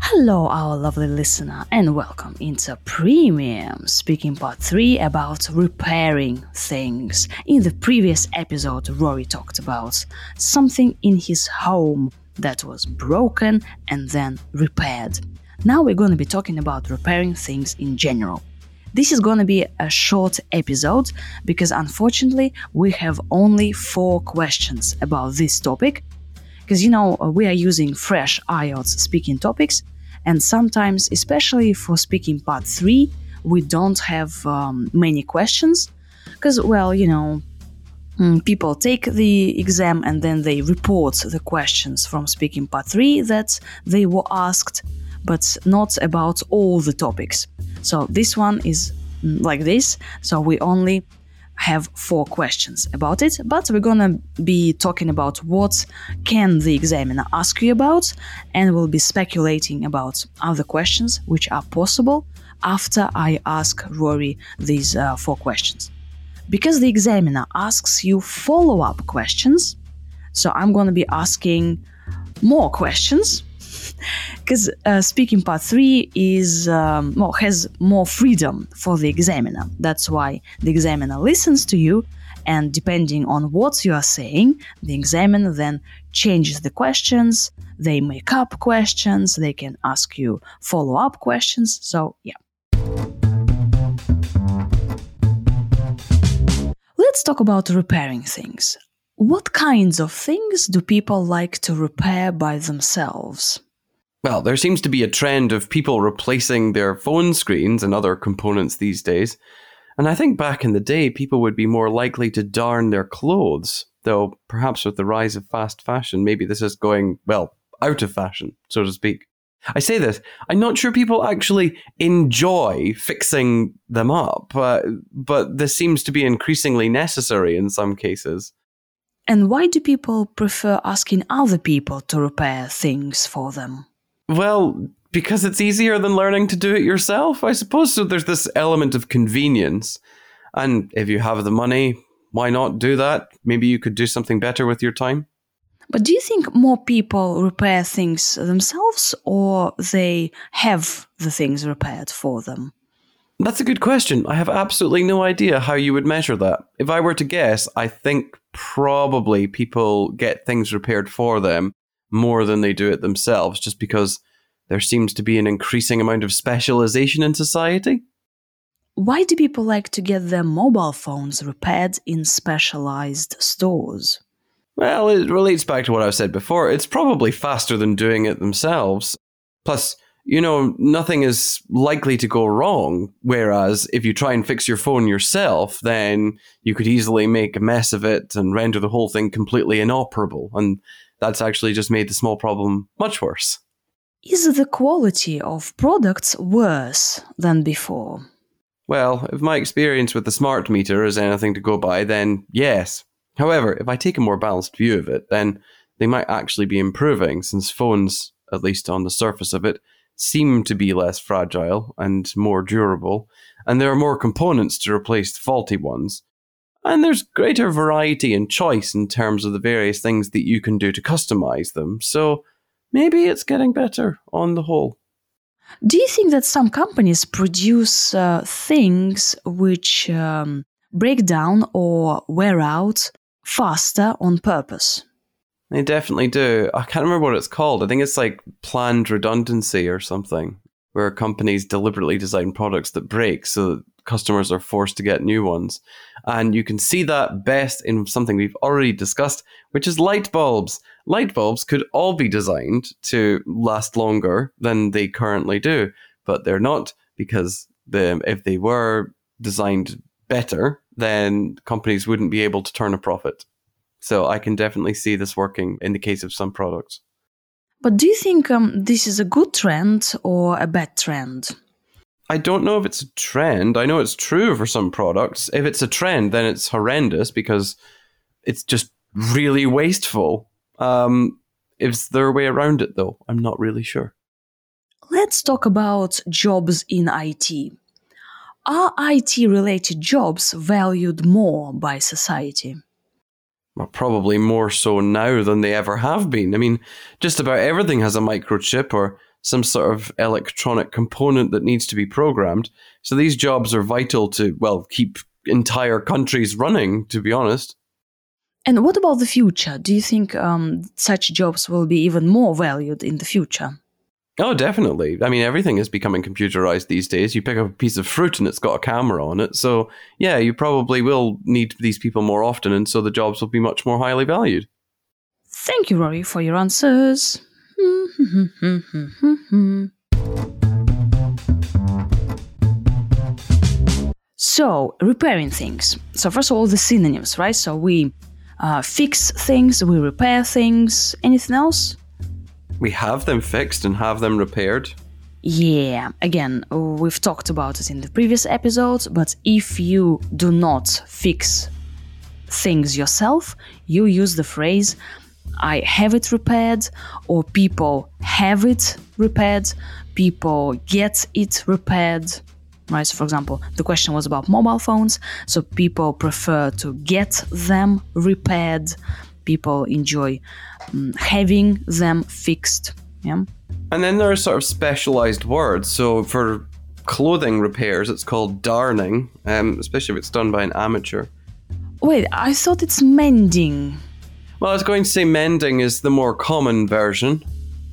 Hello, our lovely listener, and welcome into Premium Speaking Part 3 about repairing things. In the previous episode, Rory talked about something in his home that was broken and then repaired. Now we're going to be talking about repairing things in general. This is going to be a short episode because unfortunately we have only four questions about this topic. Because you know, we are using fresh IELTS speaking topics, and sometimes, especially for speaking part three, we don't have um, many questions. Because, well, you know, mm, people take the exam and then they report the questions from speaking part 3 that they were asked but not about all the topics so this one is mm, like this so we only have four questions about it but we're gonna be talking about what can the examiner ask you about and we'll be speculating about other questions which are possible after i ask rory these uh, four questions. Because the examiner asks you follow up questions, so I'm to be asking more questions because uh, speaking part three is um, well, has more freedom for the examiner. That's why the examiner listens to you, and depending on what you are saying, the examiner then changes the questions. They make up questions. They can ask you follow up questions. So yeah. Let's talk about repairing things. What kinds of things do people like to repair by themselves? Well, there seems to be a trend of people replacing their phone screens and other components these days. And I think back in the day, people would be more likely to darn their clothes, though perhaps with the rise of fast fashion, maybe this is going, well, out of fashion, so to speak. I say this, I'm not sure people actually enjoy fixing them up, uh, but this seems to be increasingly necessary in some cases. And why do people prefer asking other people to repair things for them? Well, because it's easier than learning to do it yourself, I suppose. So there's this element of convenience. And if you have the money, why not do that? Maybe you could do something better with your time. But do you think more people repair things themselves or they have the things repaired for them? That's a good question. I have absolutely no idea how you would measure that. If I were to guess, I think probably people get things repaired for them more than they do it themselves, just because there seems to be an increasing amount of specialization in society. Why do people like to get their mobile phones repaired in specialized stores? Well, it relates back to what I've said before. It's probably faster than doing it themselves. Plus, you know, nothing is likely to go wrong. Whereas if you try and fix your phone yourself, then you could easily make a mess of it and render the whole thing completely inoperable. And that's actually just made the small problem much worse. Is the quality of products worse than before? Well, if my experience with the smart meter is anything to go by, then yes. However, if I take a more balanced view of it, then they might actually be improving since phones, at least on the surface of it, seem to be less fragile and more durable, and there are more components to replace the faulty ones. And there's greater variety and choice in terms of the various things that you can do to customize them, so maybe it's getting better on the whole. Do you think that some companies produce uh, things which um, break down or wear out faster on purpose. They definitely do. I can't remember what it's called. I think it's like planned redundancy or something, where companies deliberately design products that break so that customers are forced to get new ones. And you can see that best in something we've already discussed, which is light bulbs. Light bulbs could all be designed to last longer than they currently do, but they're not because the, if they were designed better, then companies wouldn't be able to turn a profit. So I can definitely see this working in the case of some products. But do you think um, this is a good trend or a bad trend? I don't know if it's a trend. I know it's true for some products. If it's a trend, then it's horrendous because it's just really wasteful. Um, is there a way around it, though? I'm not really sure. Let's talk about jobs in IT. Are IT related jobs valued more by society? Probably more so now than they ever have been. I mean, just about everything has a microchip or some sort of electronic component that needs to be programmed. So these jobs are vital to, well, keep entire countries running, to be honest. And what about the future? Do you think um, such jobs will be even more valued in the future? Oh, definitely. I mean, everything is becoming computerized these days. You pick up a piece of fruit and it's got a camera on it. So, yeah, you probably will need these people more often, and so the jobs will be much more highly valued. Thank you, Rory, for your answers. so, repairing things. So, first of all, the synonyms, right? So, we uh, fix things, we repair things. Anything else? We have them fixed and have them repaired. Yeah, again, we've talked about it in the previous episodes, but if you do not fix things yourself, you use the phrase I have it repaired, or people have it repaired, people get it repaired. Right, so for example, the question was about mobile phones, so people prefer to get them repaired, people enjoy um, having them fixed. Yeah. And then there are sort of specialized words. So for clothing repairs, it's called darning, um, especially if it's done by an amateur. Wait, I thought it's mending. Well, I was going to say mending is the more common version,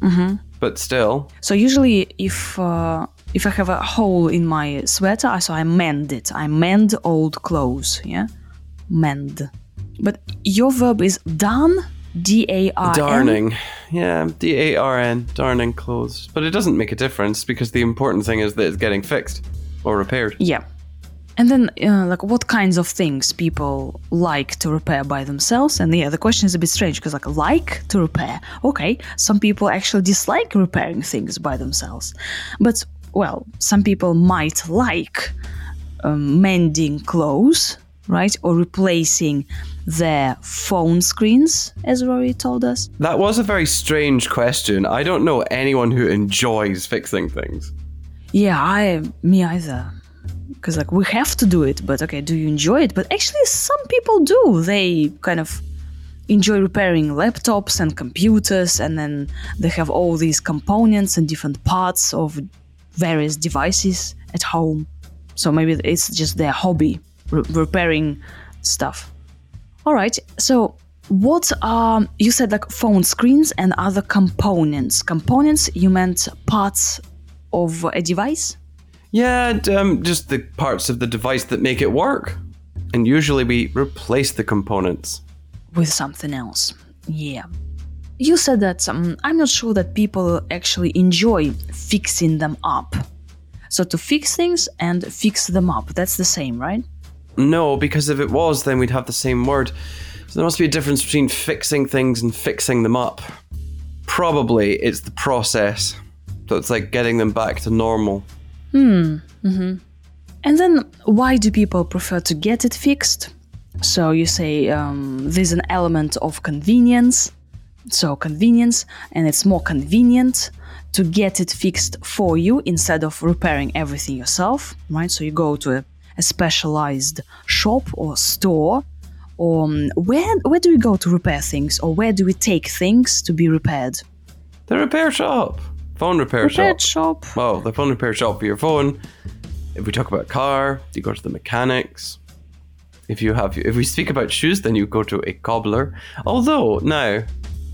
mm-hmm. but still. So usually, if uh, if I have a hole in my sweater, I so I mend it. I mend old clothes. Yeah, mend. But your verb is darn, D A R N. Darning. Yeah, D A R N. Darning clothes. But it doesn't make a difference because the important thing is that it's getting fixed or repaired. Yeah. And then, uh, like, what kinds of things people like to repair by themselves? And yeah, the question is a bit strange because, like, like to repair. Okay, some people actually dislike repairing things by themselves. But, well, some people might like um, mending clothes right? Or replacing their phone screens, as Rory told us? That was a very strange question. I don't know anyone who enjoys fixing things. Yeah, I me either. Because like we have to do it, but okay, do you enjoy it? But actually, some people do. They kind of enjoy repairing laptops and computers, and then they have all these components and different parts of various devices at home. So maybe it's just their hobby re- repairing stuff. All right. So what are you said like phone screens and other components? Components you meant parts of a device? Yeah, um, just the parts of the device that make it work. And usually we replace the components with something else. Yeah. You said that um, I'm not sure that people actually enjoy fixing them up. So to fix things and fix them up, that's the same, right? No, because if it was, then we'd have the same word. So there must be a difference between fixing things and fixing them up. Probably it's the process. So it's like getting them back to normal. Hmm. Mm-hmm. And then why do people prefer to get it fixed? So you say um, there's an element of convenience. So convenience, and it's more convenient to get it fixed for you instead of repairing everything yourself, right? So you go to a a specialized shop or store or um, where where do we go to repair things or where do we take things to be repaired? The repair shop. Phone repair repair shop. shop. Well the phone repair shop for your phone. If we talk about car you go to the mechanics. If you have if we speak about shoes then you go to a cobbler. Although now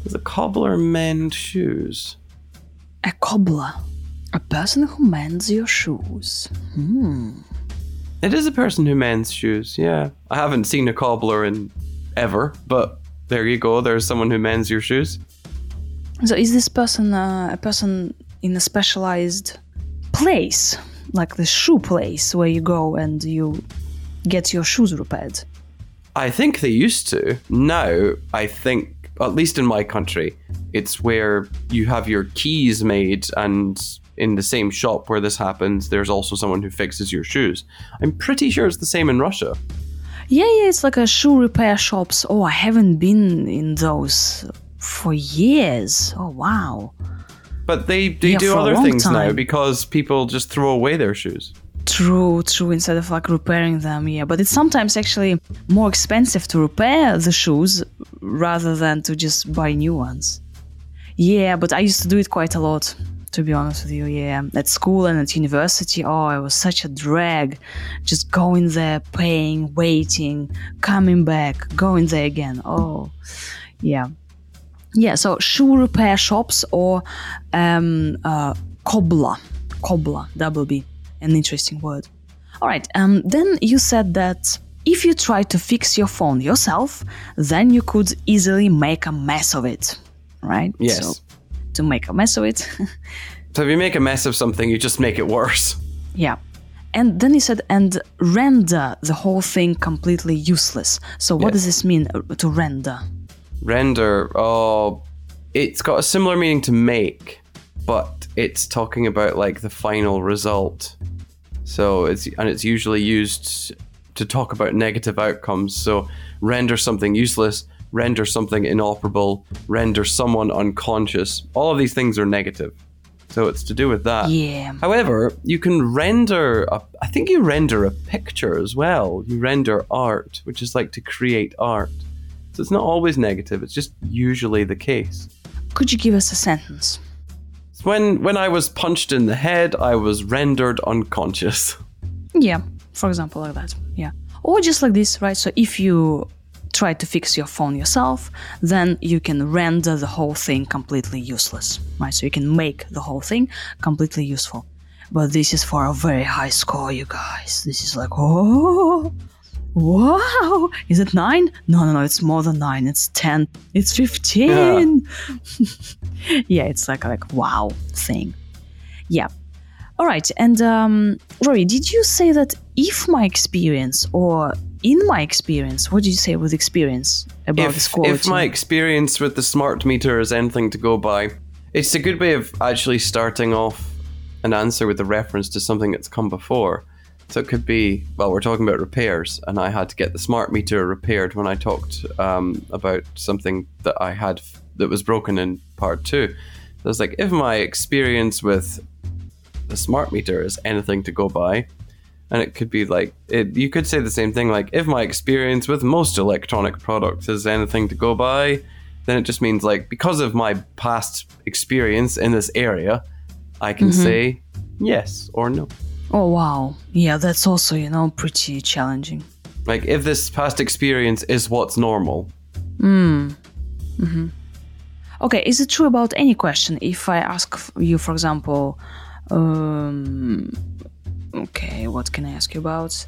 does a cobbler mend shoes? A cobbler? A person who mends your shoes? Hmm it is a person who mends shoes, yeah. I haven't seen a cobbler in ever, but there you go. There's someone who mends your shoes. So is this person uh, a person in a specialized place, like the shoe place where you go and you get your shoes repaired? I think they used to. Now, I think, at least in my country, it's where you have your keys made and in the same shop where this happens, there's also someone who fixes your shoes. I'm pretty sure it's the same in Russia. Yeah, yeah, it's like a shoe repair shops. Oh, I haven't been in those for years. Oh, wow. But they, they Yeah, do other things now because people just throw away their shoes. True, true. Instead of like repairing them, yeah. But it's sometimes actually more expensive to repair the shoes rather than to just buy new ones. Yeah, but I used to do it quite a lot, to be honest with you. Yeah, at school and at university, oh, it was such a drag. Just going there, paying, waiting, coming back, going there again. Oh, yeah. Yeah, so shoe repair shops or um, uh, cobbler, cobbler, double B an interesting word. All right, um, then you said that if you try to fix your phone yourself, then you could easily make a mess of it, right? Yes. So, to make a mess of it. so if you make a mess of something, you just make it worse. Yeah. And then he said, and render the whole thing completely useless. So what yes. does this mean uh, to render? Render, oh, it's got a similar meaning to make, but it's talking about like the final result. So it's and it's usually used to talk about negative outcomes. So render something useless, render something inoperable, render someone unconscious. All of these things are negative. So it's to do with that. Yeah. However, you can render a, I think you render a picture as well. You render art, which is like to create art. So it's not always negative, it's just usually the case. Could you give us a sentence? When when I was punched in the head, I was rendered unconscious. Yeah, for example, like that. Yeah. Or just like this, right? So if you try to fix your phone yourself, then you can render the whole thing completely useless, right? So you can make the whole thing completely useful. But this is for a very high score, you guys. This is like, oh, wow, is it nine? No, no, no, it's more than nine. It's 10. It's 15. Yeah, yeah it's like, like, wow thing. Yeah. All right. And, um, Rory, did you say that if my experience or in my experience, what did you say with experience about if, this quality? If my experience with the smart meter is anything to go by, it's a good way of actually starting off an answer with a reference to something that's come before. So it could be, well, we're talking about repairs, and I had to get the smart meter repaired when I talked um, about something that I had that was broken in part two. So I was like, if my experience with the smart meter is anything to go by, and it could be like, it, you could say the same thing, like, if my experience with most electronic products is anything to go by, then it just means like, because of my past experience in this area, I can mm-hmm. say yes or no. Oh, wow. Yeah, that's also, you know, pretty challenging. Like, if this past experience is what's normal. Hmm. Mm-hmm. Okay, is it true about any question? If I ask you, for example, um, okay, what can I ask you about?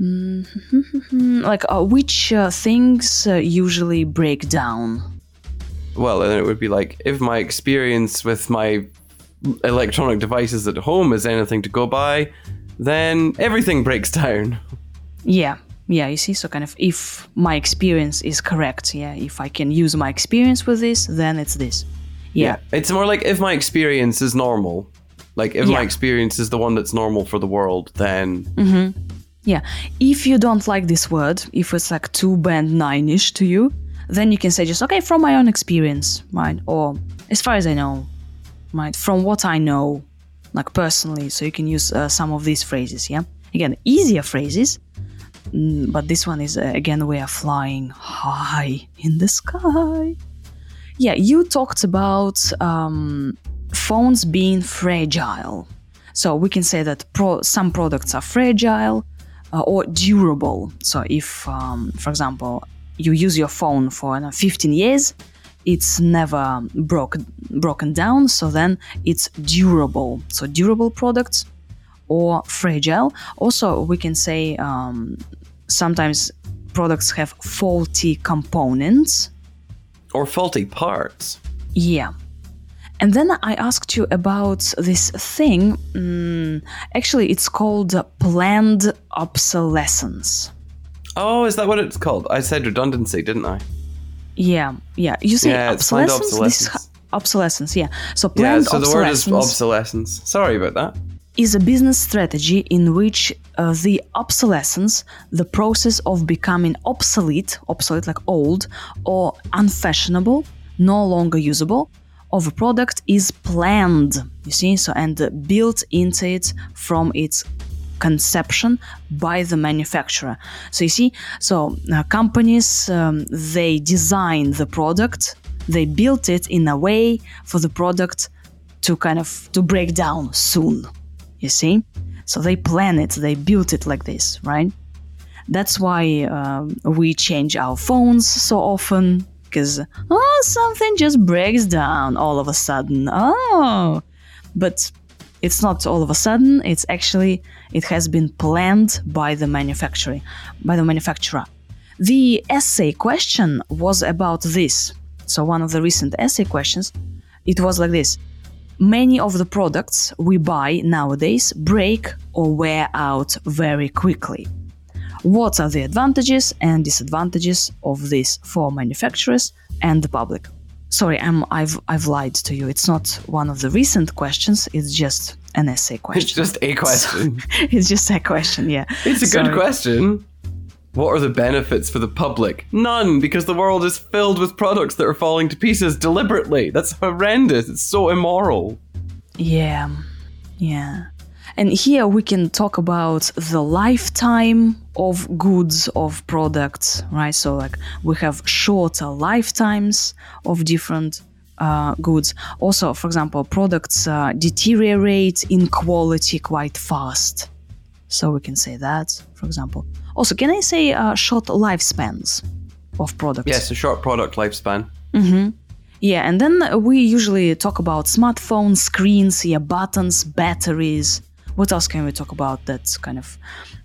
Mm-hmm. like, uh, which uh, things uh, usually break down? Well, then it would be like if my experience with my electronic devices at home is anything to go by, then everything breaks down. Yeah, yeah, you see, so kind of if my experience is correct, yeah, if I can use my experience with this, then it's this. Yeah. yeah. It's more like if my experience is normal, like if yeah. my experience is the one that's normal for the world, then. Mm-hmm. Yeah. If you don't like this word, if it's like too band nine ish to you, then you can say just, okay, from my own experience, right? Or as far as I know, right? From what I know, like personally, so you can use uh, some of these phrases, yeah? Again, easier phrases, mm, but this one is uh, again, we are flying high in the sky. Yeah, you talked about um, phones being fragile. So we can say that pro- some products are fragile uh, or durable. So if, um, for example, you use your phone for uh, 15 years, it's never broken broken down so then it's durable. So durable products or fragile. Also we can say um, sometimes products have faulty components. Or faulty parts. Yeah and then I asked you about this thing. Mm, actually, it's called planned obsolescence. Oh, is that what it's called? I said redundancy, didn't I? Yeah, yeah. You say yeah, obsolescence. obsolescence. obsolescence. Yeah. So planned yeah, so the word is obsolescence. Sorry about that. Is a business strategy in which uh, the obsolescence, the process of becoming obsolete, obsolete like old or unfashionable, no longer usable, of a product is planned. You see, so and built into it from its conception by the manufacturer. So you see, so uh, companies um, they design the product, they built it in a way for the product to kind of to break down soon. You see, so they plan it, they built it like this, right? That's why uh, we change our phones so often because oh something just breaks down all of a sudden. Oh, but it's not all of a sudden. It's actually it has been planned by the manufacturer. By the manufacturer. The essay question was about this. So one of the recent essay questions, it was like this: Many of the products we buy nowadays break or wear out very quickly. What are the advantages and disadvantages of this for manufacturers and the public? Sorry, I'm, I've I've lied to you. It's not one of the recent questions. It's just an essay question. It's just a question. it's just a question. Yeah, it's a good question. What are the benefits for the public? None, because the world is filled with products that are falling to pieces deliberately. That's horrendous. It's so immoral. Yeah, yeah. And here we can talk about the lifetime of goods, of products, right? So, like, we have shorter lifetimes of different uh, goods. Also, for example, products uh, deteriorate in quality quite fast. So, we can say that, for example. Also, can I say uh, short lifespans of products? Yes, a short product lifespan. Mm-hmm. Yeah, and then we usually talk about smartphones, screens, yeah, buttons, batteries, what else can we talk about that's kind of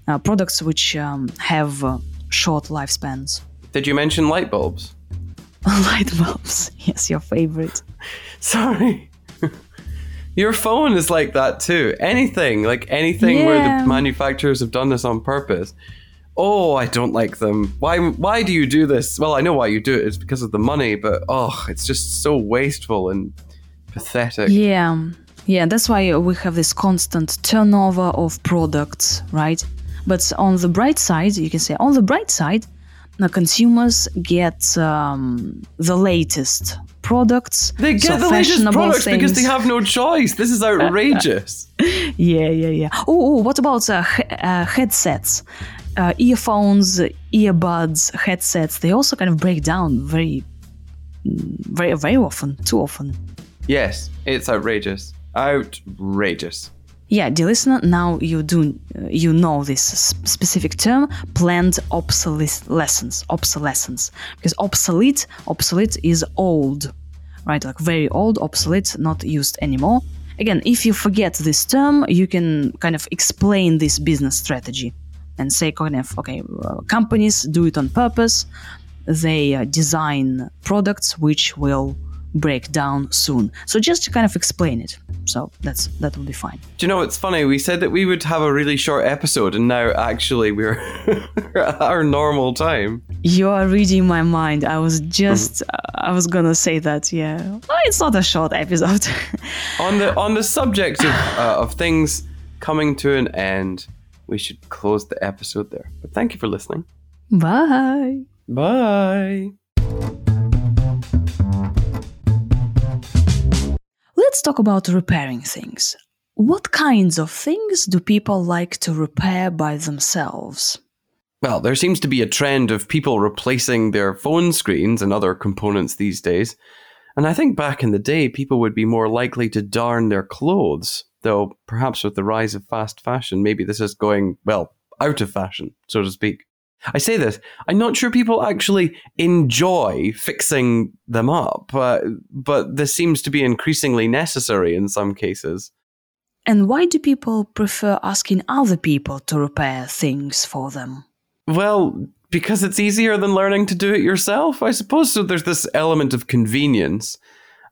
uh, products which um, have uh, short lifespans? Did you mention light bulbs? light bulbs, yes, your favorite. Sorry. Your phone is like that too. Anything, like anything yeah. where the manufacturers have done this on purpose. Oh, I don't like them. Why why do you do this? Well, I know why you do it. It's because of the money, but oh, it's just so wasteful and pathetic. Yeah. Yeah, that's why we have this constant turnover of products, right? But on the bright side, you can say on the bright side, the consumers get um, the latest products. They get so the latest products things. because they have no choice. This is outrageous. yeah, yeah, yeah. Oh, what about uh, he- uh, headsets? Uh, earphones, earbuds, headsets. They also kind of break down very, very, very often. Too often. Yes, it's outrageous. Outrageous. Yeah, dear listener, now you do you know this specific term, planned obsolescence, obsolescence, because obsolete, obsolete is old, right? Like very old, obsolete, not used anymore. Again, if you forget this term, you can kind of explain this business strategy and say, kind of, okay, uh, companies do it on purpose. They uh, design products which will break down soon. So just to kind of explain it. So that's that will be fine. Do you know it's funny? We said that we would have a really short episode, and now actually we're at our normal time. You are reading my mind. I was just mm-hmm. I was gonna say that. Yeah, well, it's not a short episode. on the on the subject of uh, of things coming to an end, we should close the episode there. But thank you for listening. Bye. Bye. Let's talk about repairing things. What kinds of things do people like to repair by themselves? Well, there seems to be a trend of people replacing their phone screens and other components these days. And I think back in the day, people would be more likely to darn their clothes, though perhaps with the rise of fast fashion, maybe this is going, well, out of fashion, so to speak. I say this, I'm not sure people actually enjoy fixing them up, uh, but this seems to be increasingly necessary in some cases. And why do people prefer asking other people to repair things for them? Well, because it's easier than learning to do it yourself, I suppose. So there's this element of convenience.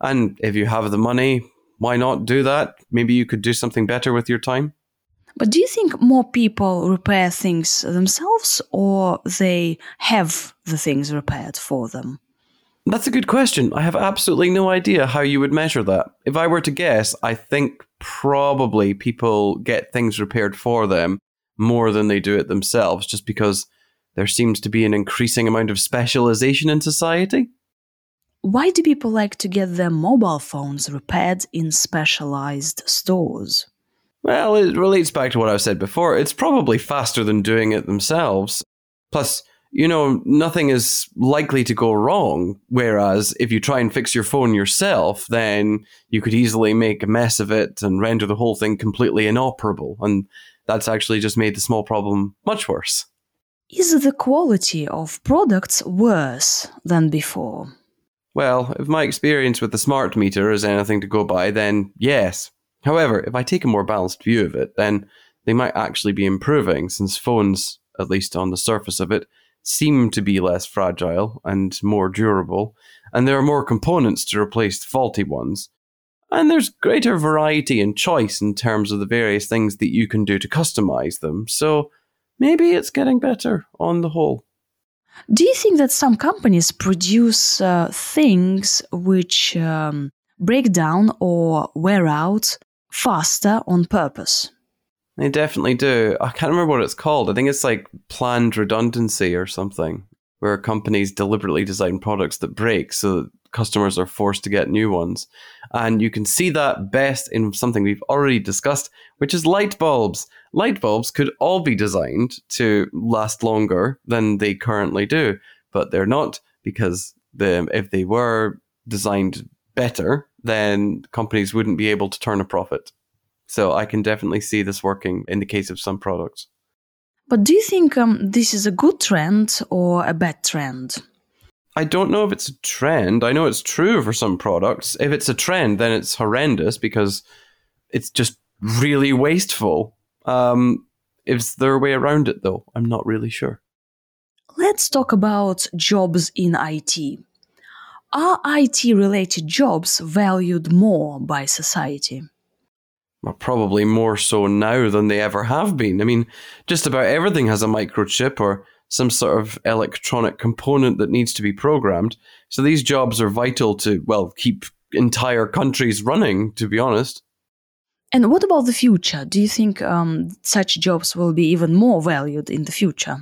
And if you have the money, why not do that? Maybe you could do something better with your time. But do you think more people repair things themselves or they have the things repaired for them? That's a good question. I have absolutely no idea how you would measure that. If I were to guess, I think probably people get things repaired for them more than they do it themselves, just because there seems to be an increasing amount of specialization in society. Why do people like to get their mobile phones repaired in specialized stores? Well, it relates back to what I've said before. It's probably faster than doing it themselves. Plus, you know, nothing is likely to go wrong. Whereas if you try and fix your phone yourself, then you could easily make a mess of it and render the whole thing completely inoperable. And that's actually just made the small problem much worse. Is the quality of products worse than before? Well, if my experience with the smart meter is anything to go by, then yes. However, if I take a more balanced view of it, then they might actually be improving since phones, at least on the surface of it, seem to be less fragile and more durable, and there are more components to replace the faulty ones. And there's greater variety and choice in terms of the various things that you can do to customize them, so maybe it's getting better on the whole. Do you think that some companies produce uh, things which um, break down or wear out faster on purpose? They definitely do. I can't remember what it's called. I think it's like planned redundancy or something, where companies deliberately design products that break so that customers are forced to get new ones. And you can see that best in something we've already discussed, which is light bulbs. Light bulbs could all be designed to last longer than they currently do, but they're not because the, if they were designed better, then companies wouldn't be able to turn a profit. So I can definitely see this working in the case of some products. But do you think um, this is a good trend or a bad trend? I don't know if it's a trend. I know it's true for some products. If it's a trend, then it's horrendous because it's just really wasteful. Um, is there a way around it, though? I'm not really sure. Let's talk about jobs in IT. Are IT related jobs valued more by society? well, probably more so now than they ever have been. I mean, just about everything has a microchip or some sort of electronic component that needs to be programmed. So these jobs are vital to, well, keep entire countries running, to be honest. And what about the future? Do you think um, such jobs will be even more valued in the future?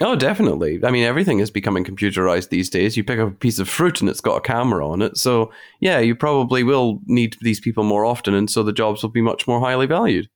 Oh, definitely. I mean, everything is becoming computerized these days. You pick up a piece of fruit and it's got a camera on it. So, yeah, you probably will need these people more often, and so the jobs will be much more highly valued.